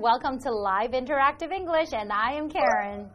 Welcome to Live Interactive English, and I am Karen.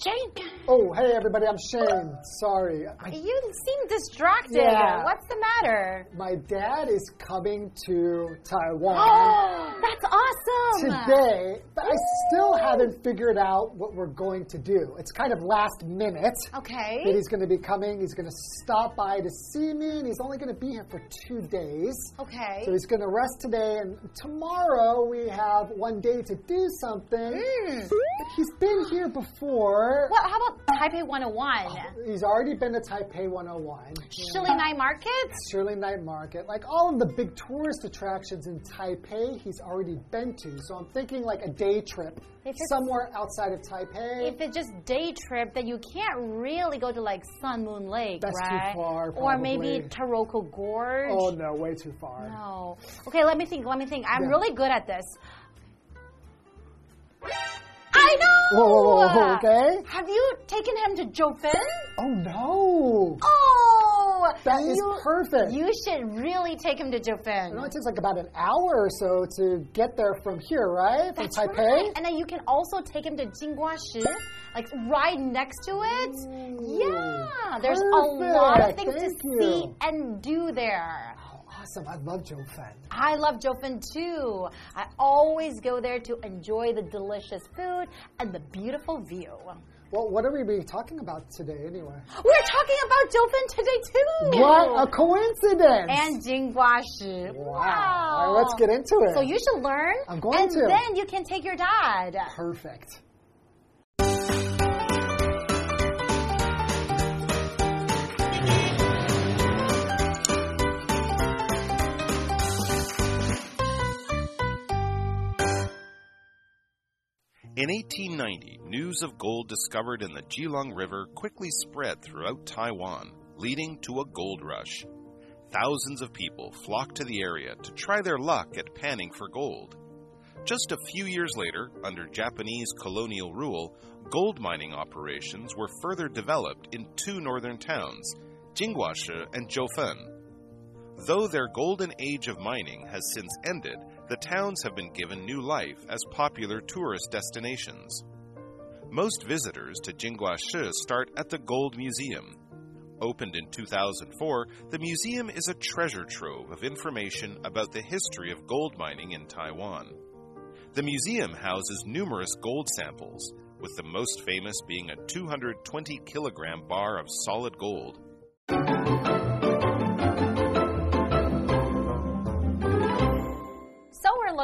Shane, Oh, hey everybody, I'm Shane. Sorry. I, you seem distracted. Yeah. What's the matter? my dad is coming to Taiwan Oh, that's awesome. today, but I still haven't figured out what we're going to do. It's kind of last minute. Okay. That he's going to be coming. He's going to stop by to see me, and he's only going to be here for two days. Okay. So he's going to rest today, and tomorrow we have one day to do something. Mm. He's been here before. Well, how about Taipei 101? He's already been to Taipei 101. Shilin Night Market? Shirley Night Market, like all of the big tourist attractions in Taipei, he's already been to. So I'm thinking like a day trip somewhere outside of Taipei. If it's just day trip, then you can't really go to like Sun Moon Lake, That's too right? far, Or maybe. Taroko Gorge. oh no, way too far. No. Okay, let me think. Let me think. I'm Yeah. really good at this. I know. Whoa, whoa, whoa, okay. Taken him to Jiufen? Oh no, Oh, that is you, perfect. You should really take him to Jiufen. it takes like about an hour or so to get there from here, right? From That's Taipei. right. And then you can also take him to Jinguashi, like right next to it. yeah, there's a lot of things Thank to you. see and do there. Oh, awesome! I love Jiufen. I love Jofin too. I always go there to enjoy the delicious food and the beautiful view. Well, what are we be talking about today, anyway? We're talking about Jiufen today too. What a coincidence! And Jinguashi. Wow. All right, let's get into it. So you should learn. I'm going and to. then you can take your dad. Perfect. In 1890, news of gold discovered in the Keelung River quickly spread throughout Taiwan, leading to a gold rush. Thousands of people flocked to the area to try their luck at panning for gold. Just a few years later, under Japanese colonial rule, gold mining operations were further developed in two northern towns, Jinguashi and Jiufen. Though their golden age of mining has since ended, the towns have been given new life as popular tourist destinations. Most visitors to Jingguashi start at the Gold Museum. Opened in 2004, the museum is a treasure trove of information about the history of gold mining in Taiwan. The museum houses numerous gold samples, with the most famous being a 220 kilogram bar of solid gold.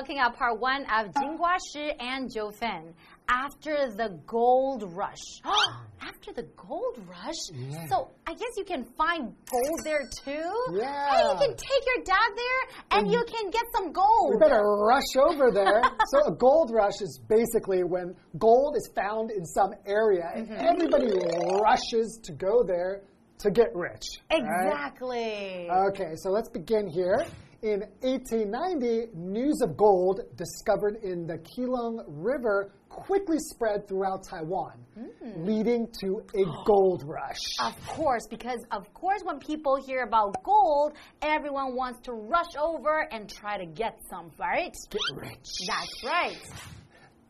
Looking at part one of Jinguashi and Jiufen. After the gold rush. After the gold rush? Yeah. So I guess you can find gold there too? Yeah. And you can take your dad there and you can get some gold. We better rush over there. so a gold rush is basically when gold is found in some area and Mm-hmm. everybody rushes to go there to get rich. right? Exactly. Okay, so let's begin here. In 1890, news of gold discovered in the Keelung River quickly spread throughout Taiwan, Hmm. leading to a gold rush. Of course, because of course, when people hear about gold, everyone wants to rush over and try to get some, right? Get rich. That's right.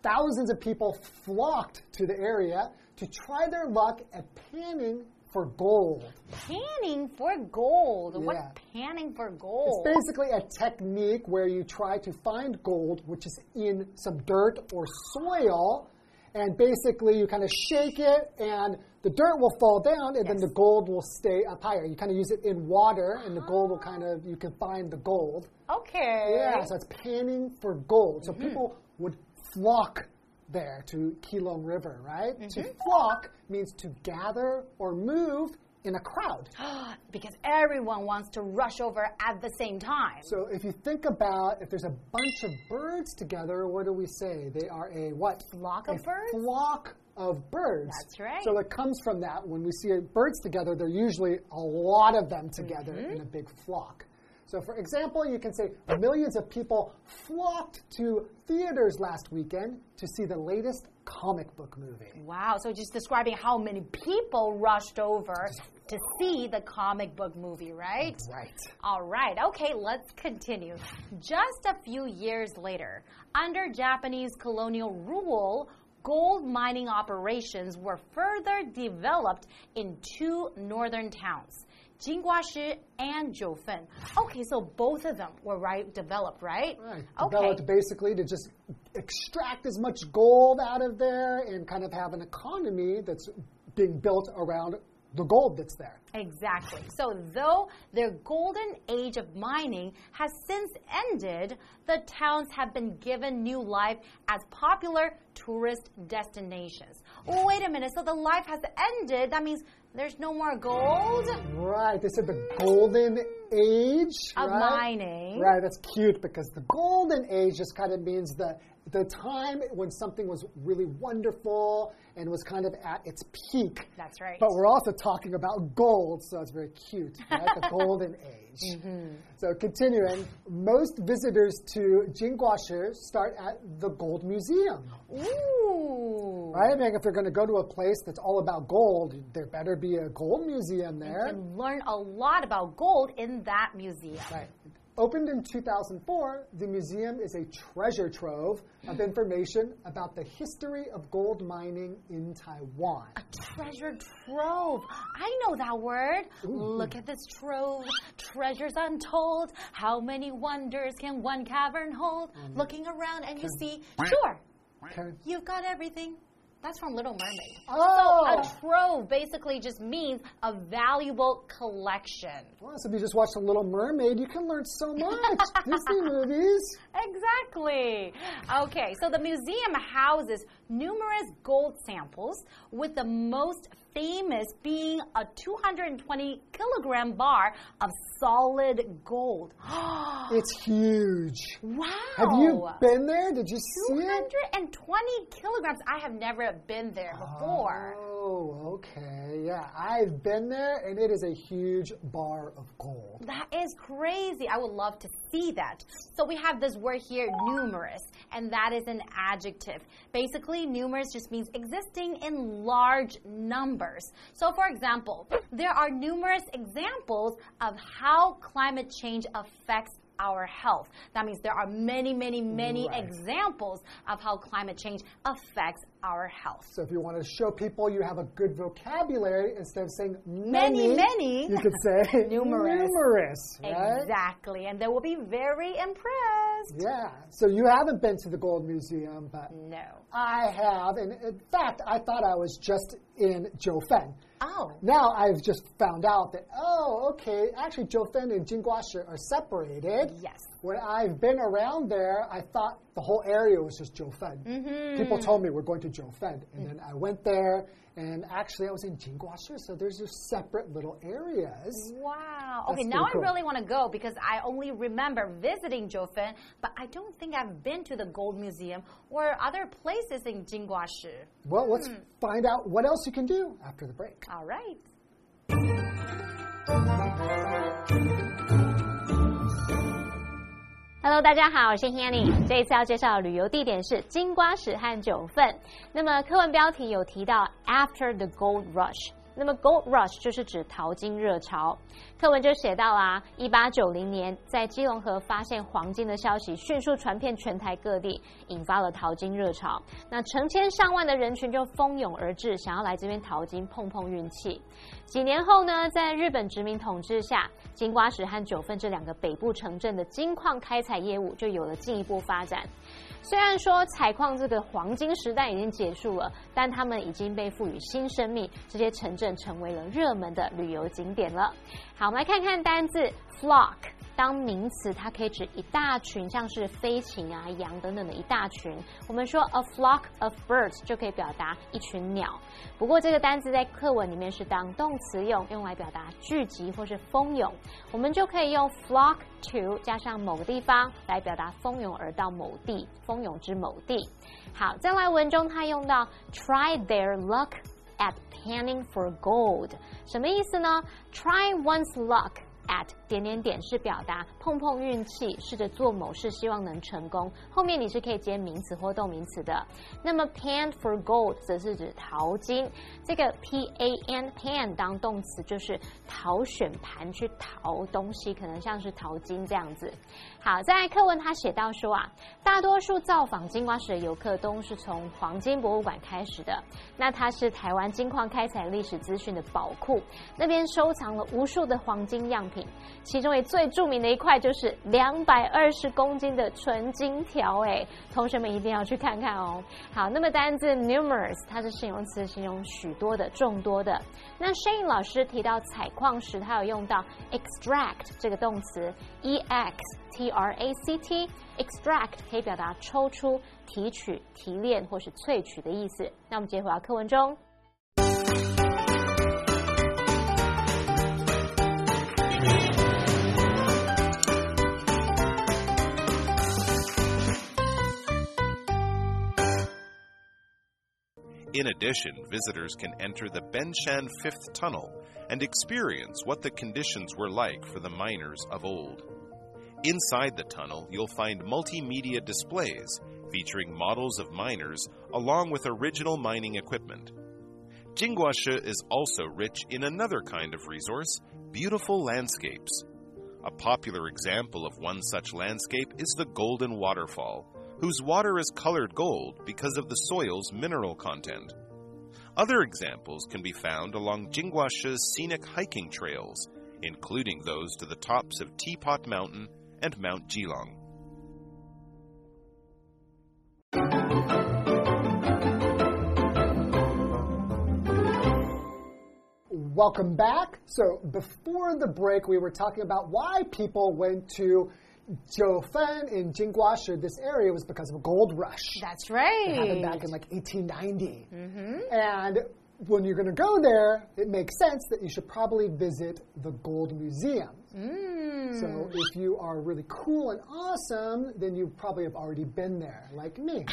Thousands of people flocked to the area to try their luck at panning for gold. Panning for gold. Yeah. What's panning for gold? It's basically a technique where you try to find gold, which is in some dirt or soil, and basically you kind of shake it, and the dirt will fall down, and then the gold will stay up higher. You kind of use it in water, and the gold will ah. kind of, you can find the gold. Okay. Yeah, so it's panning for gold. So mm-hmm. people would flock there to Keelung River, right? To Mm-hmm. flock means to gather or move in a crowd. because everyone wants to rush over at the same time. So if you think about if there's a bunch of birds together, what do we say? They are a what? Flock a of birds? flock of birds. That's right. So it comes from that. When we see birds together, they're usually a lot of them together Mm-hmm. in a big flock. So, for example, you can say millions of people flocked to theaters last weekend to see the latest comic book movie. Wow, so just describing how many people rushed over to see the comic book movie, right? Right. All right, okay, let's continue. Just a few years later, under Japanese colonial rule, gold mining operations were further developed in two northern towns. Jinguashi and Jiufen. Okay, so both of them were right developed, right? Right. Okay. Developed basically to just extract as much gold out of there and kind of have an economy that's being built around the gold that's there. Exactly. So, though their golden age of mining has since ended, the towns have been given new life as popular tourist destinations. Wait a minute. So, the life has ended. That means there's no more gold Right. They said the golden age of right? mining. Right. That's cute because the golden age just kind of means the the time when something was really wonderful and was kind of at its peak. That's right. But we're also talking about gold, so it's very cute, right? the golden age. Mm-hmm. So continuing, most visitors to Jinguashi start at the Gold Museum. Ooh. Right? I mean, if you're going to go to a place that's all about gold, there better be a gold museum there. And learn a lot about gold in that museum. Right. Opened in 2004, the museum is a treasure trove of information about the history of gold mining in Taiwan. A treasure trove. I know that word. Look at this trove. Treasures untold. How many wonders can one cavern hold? Mm. Looking around and you see, sure, Okay. you've got everything. That's from Little Mermaid. Oh! So A trove basically just means a valuable collection. Well, so if you just watch The Little Mermaid, you can learn so much. Disney movies. Exactly. Okay, so the museum houses numerous gold samples, with the most famous being a 220 kilogram bar of solid gold. It's huge. wow. Have you been there? Did you see it? 220 kilograms. I have never been there before. Oh, okay. Yeah, I've been there, and it is a huge bar of gold. That is crazy. I would love to see that. So we have this word here, numerous, and that is an adjective. Basically, numerous just means existing in large numbers. So, for example, there are numerous examples of how climate change affects our health. That means there are many, many, many Right. examples of how climate change affects our health. So if you want to show people you have a good vocabulary, instead of saying Many, many, many. you could say Numerous. numerous, right? Exactly, and they will be very impressed. Yeah. So you haven't been to the Gold Museum, but No. I have. And in fact, I thought I was just in Jiufen. Oh. Now I've just found out that, oh, okay, actually Jiufen and Jinguashi are separated. Yes. When I've been around there, I thought the whole area was just Jiufen. Mm-hmm. People told me we're going to Jiufen. And then I went there, and actually I was in Jinguashi, so there's just separate little areas. Wow. That's Okay, now cool. I really want to go because I only remember visiting Jiufen, but I don't think I've been to the Gold Museum or other places in Jinguashi. Well, let's Hmm. find out what else you can do after the break. All right. Hello，大家好，我是 Hanny。这一次要介绍的旅游地点是金瓜石和九份。那么课文标题有提到 After the Gold Rush，那么 Gold Rush 就是指淘金热潮。课文就写到啦，一八九零年在基隆河发现黄金的消息迅速传遍全台各地，引发了淘金热潮。那成千上万的人群就蜂拥而至，想要来这边淘金碰碰运气。几年后呢，在日本殖民统治下，金瓜石和九份这两个北部城镇的金矿开采业务就有了进一步发展。虽然说采矿这个黄金时代已经结束了，但他们已经被赋予新生命，这些城镇成为了热门的旅游景点了。好，我们来看看单字 flock。当名词，它可以指一大群，像是飞禽啊、羊等等的一大群。我们说 a flock of birds 就可以表达一群鸟。不过这个单词在课文里面是当动词用，用来表达聚集或是蜂拥。我们就可以用 flock to 加上某个地方来表达蜂拥而到某地，蜂拥之某地。好，在来文中它用到 try their luck at panning for gold，什么意思呢？Try one's luck at 点点点是表达碰碰运气，试着做某事，希望能成功。后面你是可以接名词或动名词的。那么 pan for gold 则是指淘金，这个 p a n pan 当动词就是淘选盘去淘东西，可能像是淘金这样子。好，在课文他写到说啊，大多数造访金瓜石的游客都是从黄金博物馆开始的。那它是台湾金矿开采历史资讯的宝库，那边收藏了无数的黄金样品，其中也最著名的一块就是两百二十公斤的纯金条。哎，同学们一定要去看看哦。好，那么单字 numerous 它是形容词，形容许多的、众多的。那 Shane 老师提到采矿时，他有用到 extract 这个动词，e x t r a c t，extract 可以表达抽出、提取、提炼或是萃取的意思。那我们接回到课文中。In addition, visitors can enter the Benshan Fifth Tunnel and experience what the conditions were like for the miners of old. Inside the tunnel, you'll find multimedia displays featuring models of miners along with original mining equipment. Jinguashi is also rich in another kind of resource beautiful landscapes. A popular example of one such landscape is the Golden Waterfall, whose water is colored gold because of the soil's mineral content. Other examples can be found along Jinguashi's scenic hiking trails, including those to the tops of Teapot Mountain and Mount Keelung. Welcome back. So, before the break, we were talking about why people went to Jiufen in Jinguashi, this area was because of a gold rush. That's right. It happened back in like 1890. Mm -hmm. And when you're going to go there, it makes sense that you should probably visit the Gold Museum. Mm. So if you are really cool and awesome, then you probably have already been there, like me.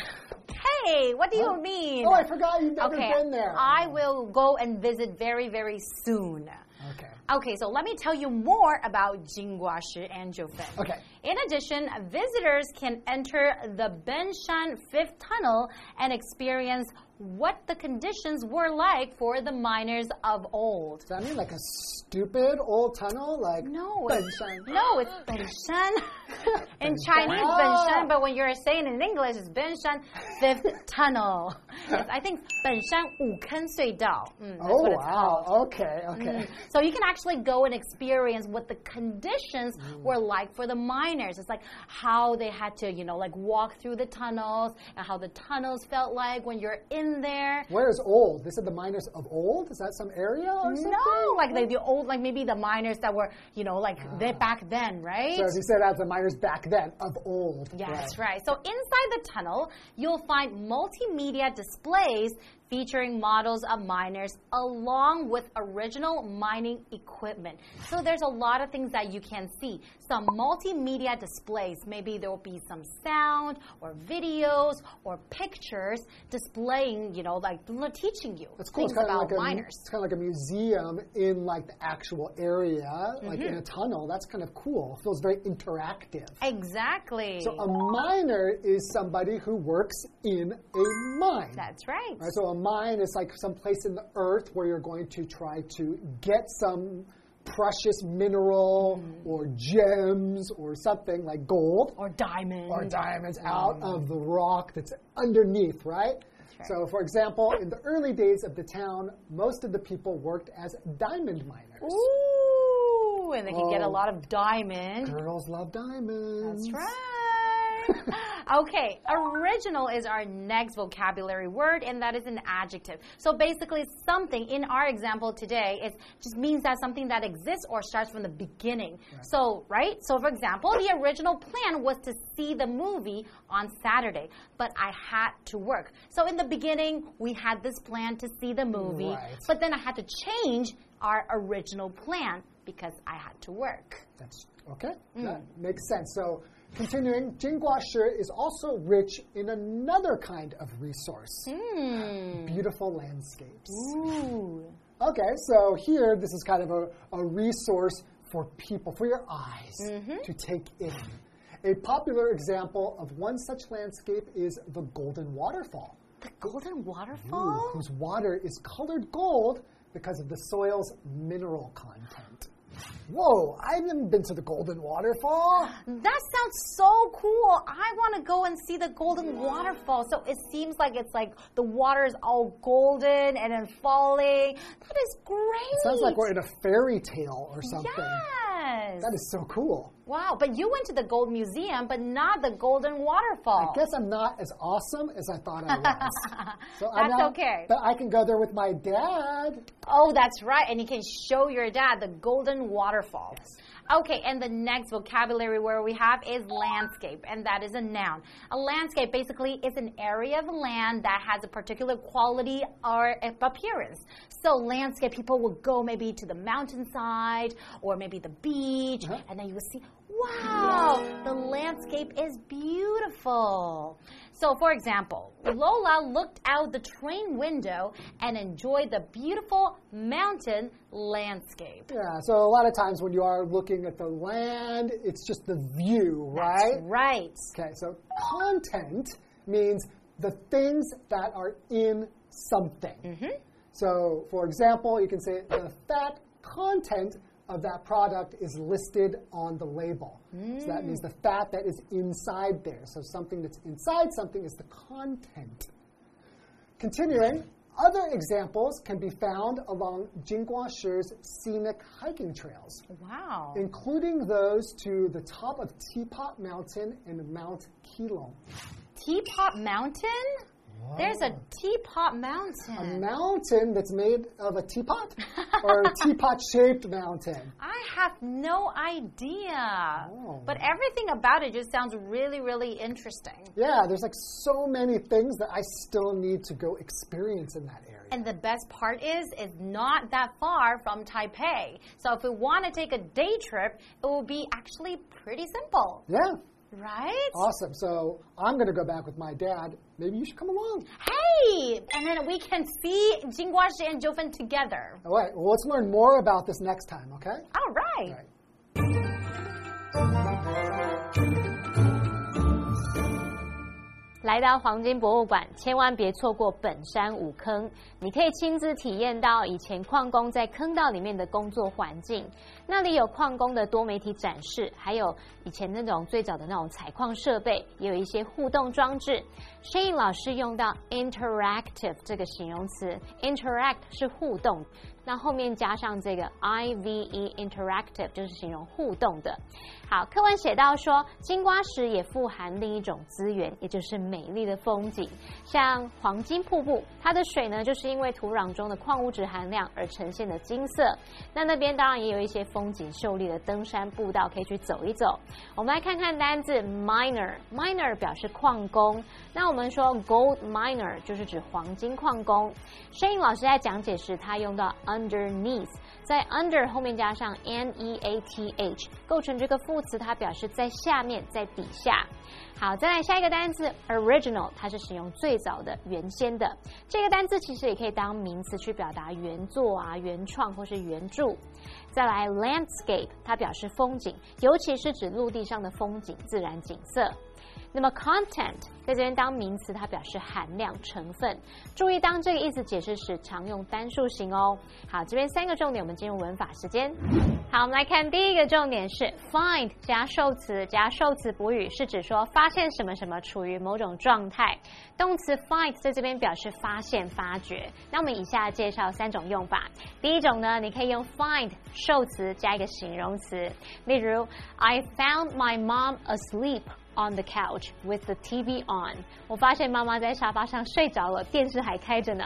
Hey, what do you mean? Oh, I forgot you've never okay, been there. I will go and visit very, very soon. Okay. Okay, so let me tell you more about Jinguashi and Angiofeng. Okay. In addition, visitors can enter the Benshan Fifth Tunnel and experience what the conditions were like for the miners of old. Does that mean like a stupid old tunnel? Like no, Benshan. no, it's Benshan. in Chinese, oh. Benshan, but when you're saying it in English, it's Benshan Fifth Tunnel. I think Benshan Wuken Suidao. Dao. Mm, oh wow! Okay, okay. Mm. So you can actually go and experience what the conditions mm. were like for the miners. It's like how they had to, you know, like walk through the tunnels and how the tunnels felt like when you're in there. Where is old? This is the miners of old. Is that some area or something? No, like the, the old, like maybe the miners that were, you know, like ah. they back then, right? So as you said, that's the miners back then of old. Yeah, that's right. So inside the tunnel, you'll find multimedia displays featuring models of miners along with original mining equipment. So there's a lot of things that you can see. Some multimedia displays. Maybe there will be some sound or videos or pictures displaying, you know, like teaching you It's cool. things It's kind, of about like a, miners. it's kind of like a museum in like the actual area, like in a mm-hmm. tunnel. That's kind of cool. It feels very interactive. Exactly. So a miner is somebody who works in a mine. That's right. Right, so a mine is like some place in the earth where you're going to try to get some precious mineral mm-hmm. or gems or something like gold Or diamond. or diamonds mm-hmm. out of the rock that's underneath, right? right. So, for example, in the early days of the town, most of the people worked as diamond miners. Ooh, and they can get a Oh. lot of diamond. Girls love diamonds. That's right. okay, original is our next vocabulary word, and that is an adjective. So basically, something in our example today is just means that something that exists or starts from the beginning. So, right? So, for example, the original plan was to see the movie on Saturday, but I had to work. So, in the beginning, we had this plan to see the movie, Right. but then I had to change our original plan because I had to work. That's okay. Mm. That makes sense. So, continuing, Jingguo Shi is also rich in another kind of resource Hmm. beautiful landscapes. Ooh. Okay, so here, this is kind of a, a resource for people, for your eyes Mm-hmm. to take in. A popular example of one such landscape is the Golden Waterfall, The golden Ooh, waterfall? whose water is colored gold because of the soil's mineral content. Whoa, I haven't been to the Golden Waterfall. That sounds so cool. I want to go and see the golden waterfall. So it seems like it's like the water is all golden and then falling. That is great. Sounds like we're in a fairy tale or something. Yes. That is so cool. Wow, but you went to the Gold Museum, but not the Golden Waterfall. I guess I'm not as awesome as I thought I was. So I'm That's not- okay. But I can go there with my dad. Oh, that's right. And you can show your dad the Golden Waterfall. Okay, and the next vocabulary word we have is landscape, and that is a noun. A landscape basically is an area of land that has a particular quality or appearance. So, landscape, people will go maybe to the mountainside or maybe the beach, Uh-huh. and then you will see, wow, the landscape is beautiful. So, for example, Lola looked out the train window and enjoyed the beautiful mountain landscape. Yeah, so a lot of times when you are looking at the land, it's just the view, right? Right. Okay, so content means the things that are in something. Mm-hmm. So, for example, you can say the fat content of that product is listed on the label. So that means the fat that is inside there. So something that's inside something is the content. Continuing, other examples can be found along Jinguashi's scenic hiking trails, Wow. including those to the top of Teapot Mountain and Mount Keelung. Teapot Mountain? There's a Teapot mountain. A Mountain. mountain that's made of a teapot or a teapot shaped mountain. I have no idea. Oh. But everything about it just sounds really, really interesting. Yeah, there's like so many things that I still need to go experience in that area. And the best part is, it's not that far from Taipei. So if we want to take a day trip, it will be actually pretty simple, yeah, right? awesome. So I'm going to go back with my dad. Maybe you should come along. Hey! And then we can see Jinguashi and Jiufen together. All right, well, let's learn more about this next time, okay? All right. All right. 来到黄金博物馆，千万别错过本山五坑。你可以亲自体验到以前矿工在坑道里面的工作环境。那里有矿工的多媒体展示，还有以前那种最早的那种采矿设备，也有一些互动装置。声音老师用到 interactive 这个形容词，interact 是互动，那后面加上这个 i v e interactive 就是形容互动的。好，课文写到说，金瓜石也富含另一种资源，也就是美丽的风景，像黄金瀑布，它的水呢，就是因为土壤中的矿物质含量而呈现的金色。那那边当然也有一些风景秀丽的登山步道可以去走一走。我们来看看单字 miner，miner 表示矿工。那我们说 gold miner 就是指黄金矿工。声音老师在讲解时，他用到 underneath，在 under 后面加上 n e a t h，构成这个副词，它表示在下面，在底下。好，再来下一个单词 original，它是使用最早的、原先的。这个单词其实也可以当名词去表达原作啊、原创或是原著。再来 landscape，它表示风景，尤其是指陆地上的风景、自然景色。那么 content 在这边当名词，它表示含量、成分。注意，当这个意思解释时，常用单数型哦。好，这边三个重点，我们进入文法时间。好，我们来看第一个重点是 find 加受词加受词补语，是指说发现什么什么处于某种状态。动词 find 在这边表示发现、发掘。那我们以下介绍三种用法。第一种呢，你可以用 find 受词加一个形容词，例如 I found my mom asleep。On the couch with the TV on。我发现妈妈在沙发上睡着了，电视还开着呢。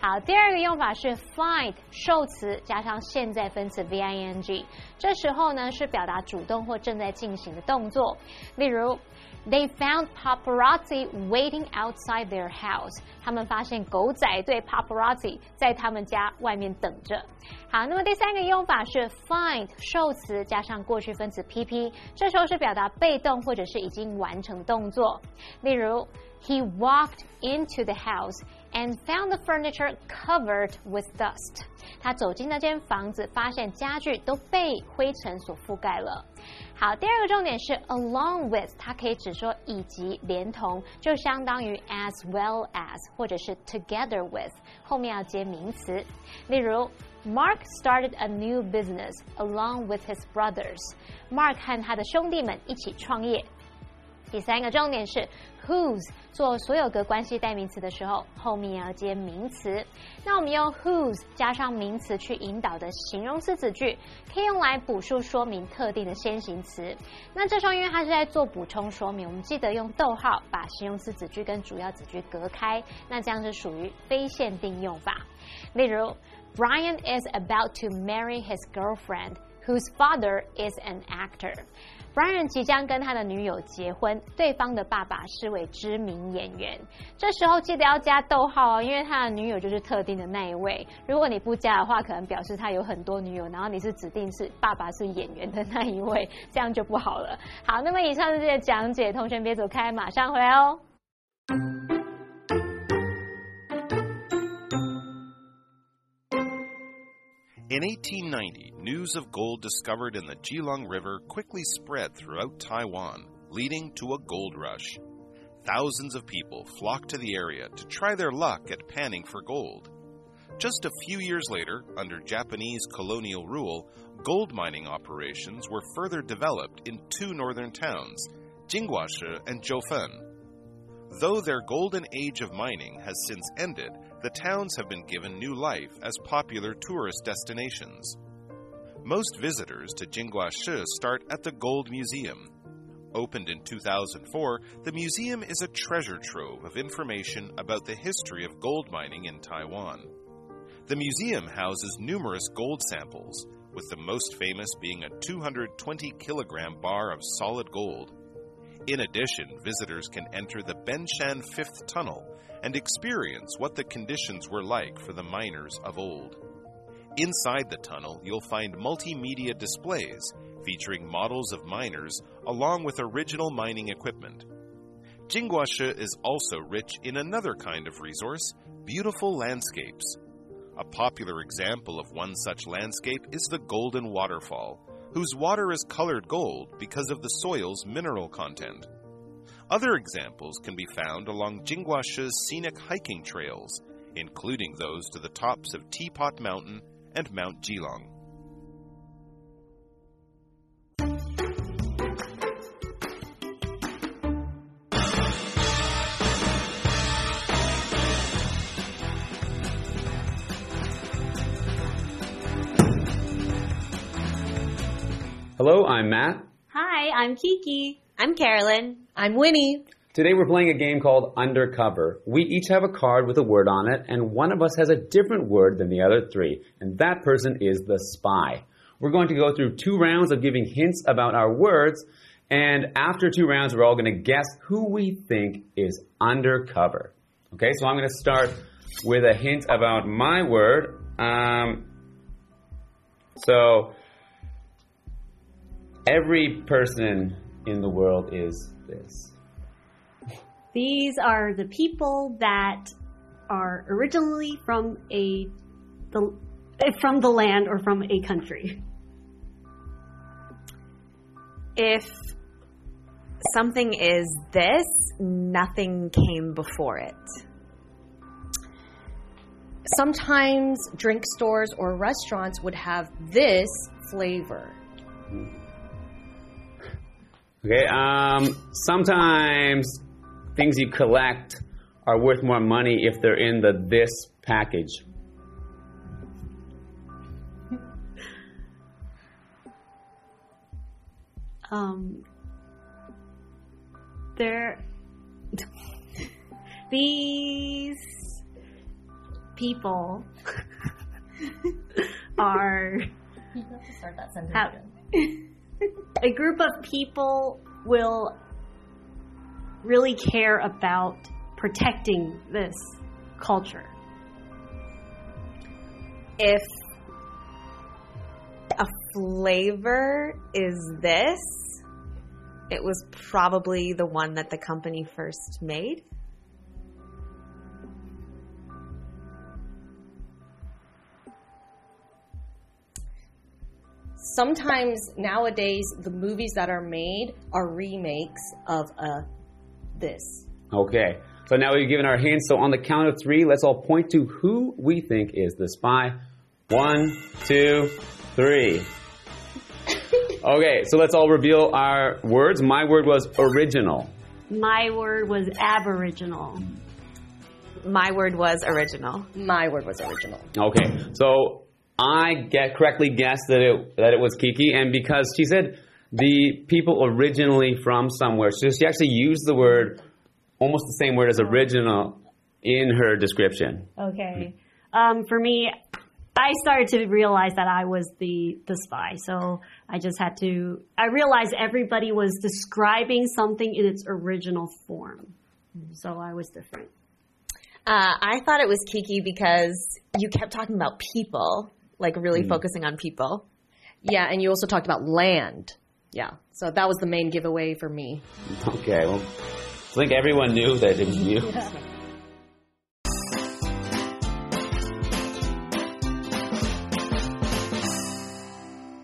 好，第二个用法是 find 受词加上现在分词 v i n g，这时候呢是表达主动或正在进行的动作。例如 ，They found paparazzi waiting outside their house。他们发现狗仔队 paparazzi 在他们家外面等着。好，那么第三个用法是 find 受词加上过去分词 pp，这时候是表达被动或者是已经完成动作。例如，He walked into the house and found the furniture covered with dust. 他走进那间房子，发现家具都被灰尘所覆盖了。 好，第二个重点是 along with，它可以指说以及、连同，就相当于 as well as 或者是 together with，后面要接名词。例如，Mark started a new business along with his brothers。Mark 和他的兄弟们一起创业。 第三个重点是 whose 做所有格关系代名词的时候，后面要接名词。那我们用 whose 加上名词去引导的形容词子句，可以用来补述说明特定的先行词。那这时候因为它是在做补充说明，我们记得用逗号把形容词子句跟主要子句隔开，那这样是属于非限定用法。例如，Brian is about to marry his girlfriend whose father is an actor。Brian 即将跟他的女友结婚，对方的爸爸是位知名演员。这时候记得要加逗号哦，因为他的女友就是特定的那一位。如果你不加的话，可能表示他有很多女友，然后你是指定是爸爸是演员的那一位，这样就不好了。好，那么以上是这些讲解，同学别走开，马上回来哦。In 1890, news of gold discovered in the Keelung River quickly spread throughout Taiwan, leading to a gold rush. Thousands of people flocked to the area to try their luck at panning for gold. Just a few years later, under Japanese colonial rule, gold mining operations were further developed in two northern towns, Jinguashi and Jiufen. Though their golden age of mining has since ended, the towns have been given new life as popular tourist destinations. Most visitors to Jinguashi start at the Gold Museum. Opened in 2004, the museum is a treasure trove of information about the history of gold mining in Taiwan. The museum houses numerous gold samples, with the most famous being a 220 kilogram bar of solid gold. In addition, visitors can enter the Benshan Fifth Tunnel and experience what the conditions were like for the miners of old. Inside the tunnel, you'll find multimedia displays featuring models of miners along with original mining equipment. Jinguashi is also rich in another kind of resource beautiful landscapes. A popular example of one such landscape is the Golden Waterfall, whose water is colored gold because of the soil's mineral content. Other examples can be found along Jinguashi's scenic hiking trails, including those to the tops of Teapot Mountain and Mount Keelung. Hello, I'm Matt. Hi, I'm Kiki. I'm Carolyn. I'm Winnie. Today we're playing a game called Undercover. We each have a card with a word on it, and one of us has a different word than the other three, and that person is the spy. We're going to go through two rounds of giving hints about our words, and after two rounds, we're all going to guess who we think is undercover. Okay, so I'm going to start with a hint about my word. Um, so, every person in the world is this. These are the people that are originally from a the from the land or from a country. If something is this, nothing came before it. Sometimes drink stores or restaurants would have this flavor. Hmm. Okay, um, sometimes things you collect are worth more money if they're in the this package. Um, there, these people are You have to start that sentence have, a group of people will really care about protecting this culture. If a flavor is this, it was probably the one that the company first made. Sometimes nowadays the movies that are made are remakes of a this. Okay. So now we've given our hints. So on the count of three, let's all point to who we think is the spy. One, two, three. Okay, so let's all reveal our words. My word was original. My word was aboriginal. My word was original. My word was original. Okay, so I get correctly guessed that it that it was Kiki, and because she said the people originally from somewhere, so she actually used the word almost the same word as original in her description. Okay. Um, for me, I started to realize that I was the the spy. So I just had to. I realized everybody was describing something in its original form. So I was different. Uh, I thought it was Kiki because you kept talking about people, like really mm. focusing on people. Yeah, and you also talked about land. Yeah, so that was the main giveaway for me. Okay, well, I think everyone knew that it was you.